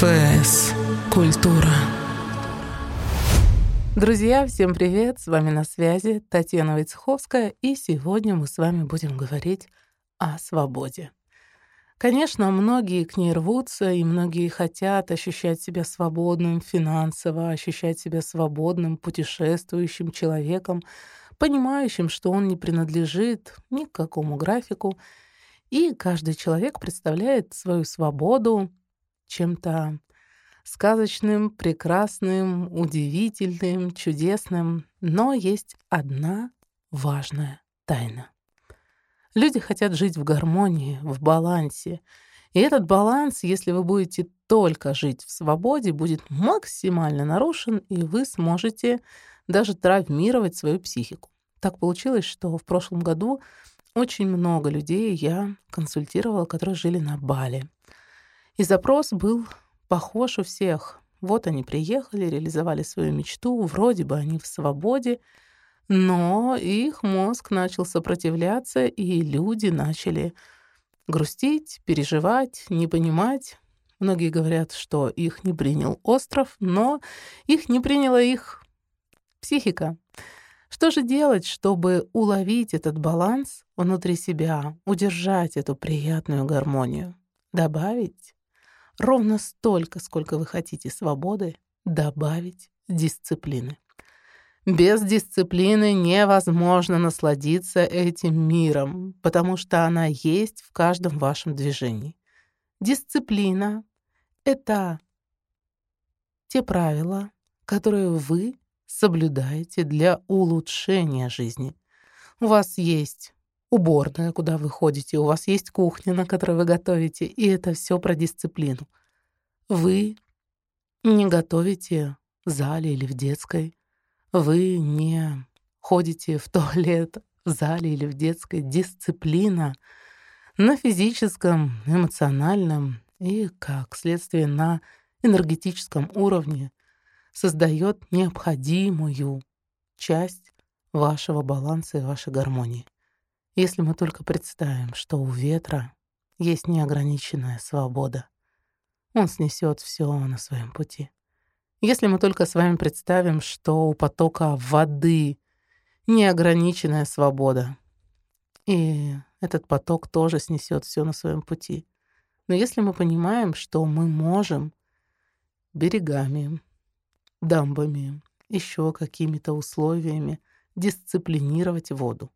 ФС. Культура. Друзья, всем привет! С вами на связи Татьяна Войцеховская, и сегодня мы с вами будем говорить о свободе. Конечно, многие к ней рвутся, и многие хотят ощущать себя свободным финансово, ощущать себя свободным, путешествующим человеком, понимающим, что он не принадлежит ни к какому графику, и каждый человек представляет свою свободу чем-то сказочным, прекрасным, удивительным, чудесным. Но есть одна важная тайна. Люди хотят жить в гармонии, в балансе. И этот баланс, если вы будете только жить в свободе, будет максимально нарушен, и вы сможете даже травмировать свою психику. Так получилось, что в прошлом году очень много людей я консультировала, которые жили на Бали. И запрос был похож у всех. Вот они приехали, реализовали свою мечту, вроде бы они в свободе, но их мозг начал сопротивляться, и люди начали грустить, переживать, не понимать. Многие говорят, что их не принял остров, но их не приняла их психика. Что же делать, чтобы уловить этот баланс внутри себя, удержать эту приятную гармонию? Добавить ровно столько, сколько вы хотите свободы, добавить дисциплины. Без дисциплины невозможно насладиться этим миром, потому что она есть в каждом вашем движении. Дисциплина — это те правила, которые вы соблюдаете для улучшения жизни. У вас есть уборная, куда вы ходите, у вас есть кухня, на которой вы готовите, и это все про дисциплину. Вы не готовите в зале или в детской, вы не ходите в туалет в зале или в детской. Дисциплина на физическом, эмоциональном и, как следствие, на энергетическом уровне создает необходимую часть вашего баланса и вашей гармонии. Если мы только представим, что у ветра есть неограниченная свобода, он снесет все на своем пути. Если мы только с вами представим, что у потока воды неограниченная свобода, и этот поток тоже снесет все на своем пути. Но если мы понимаем, что мы можем берегами, дамбами, еще какими-то условиями дисциплинировать воду.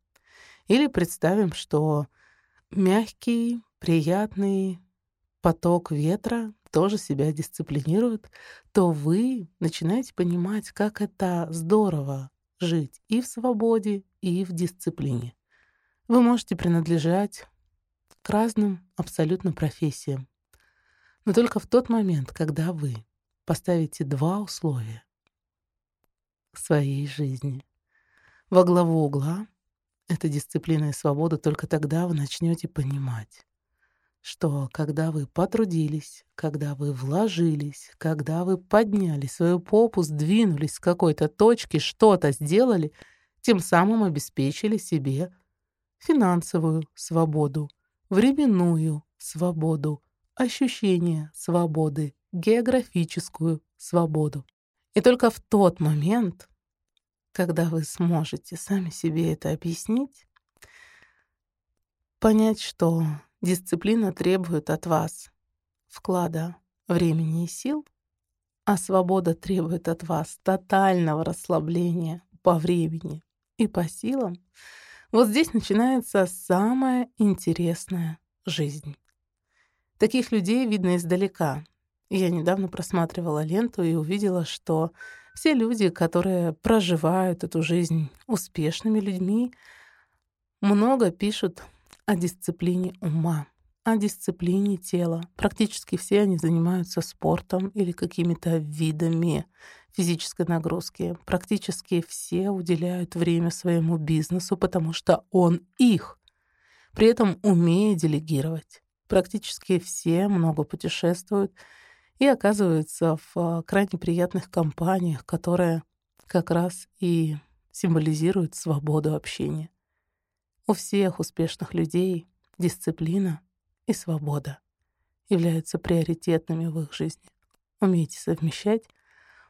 Или представим, что мягкий, приятный поток ветра тоже себя дисциплинирует, то вы начинаете понимать, как это здорово жить и в свободе, и в дисциплине. Вы можете принадлежать к разным абсолютно профессиям. Но только в тот момент, когда вы поставите два условия своей жизни. Во главу угла — это дисциплина и свобода, только тогда вы начнете понимать, что когда вы потрудились, когда вы вложились, когда вы подняли свою попу, сдвинулись с какой-то точки, что-то сделали, тем самым обеспечили себе финансовую свободу, временную свободу, ощущение свободы, географическую свободу. И только в тот момент, когда вы сможете сами себе это объяснить, понять, что дисциплина требует от вас вклада времени и сил, а свобода требует от вас тотального расслабления по времени и по силам, вот здесь начинается самая интересная жизнь. Таких людей видно издалека. Я недавно просматривала ленту и увидела, что все люди, которые проживают эту жизнь успешными людьми, много пишут о дисциплине ума, о дисциплине тела. Практически все они занимаются спортом или какими-то видами физической нагрузки. Практически все уделяют время своему бизнесу, потому что он их, при этом умея делегировать практически все много путешествуют и оказываются в а, крайне приятных компаниях, которые как раз и символизируют свободу общения. У всех успешных людей дисциплина и свобода являются приоритетными в их жизни. умейте совмещать,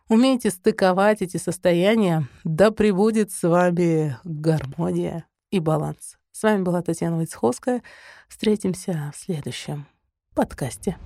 умейте стыковать эти состояния, да пребудет с вами гармония и баланс. С вами была Татьяна Войцеховская. Встретимся в следующем подкасте.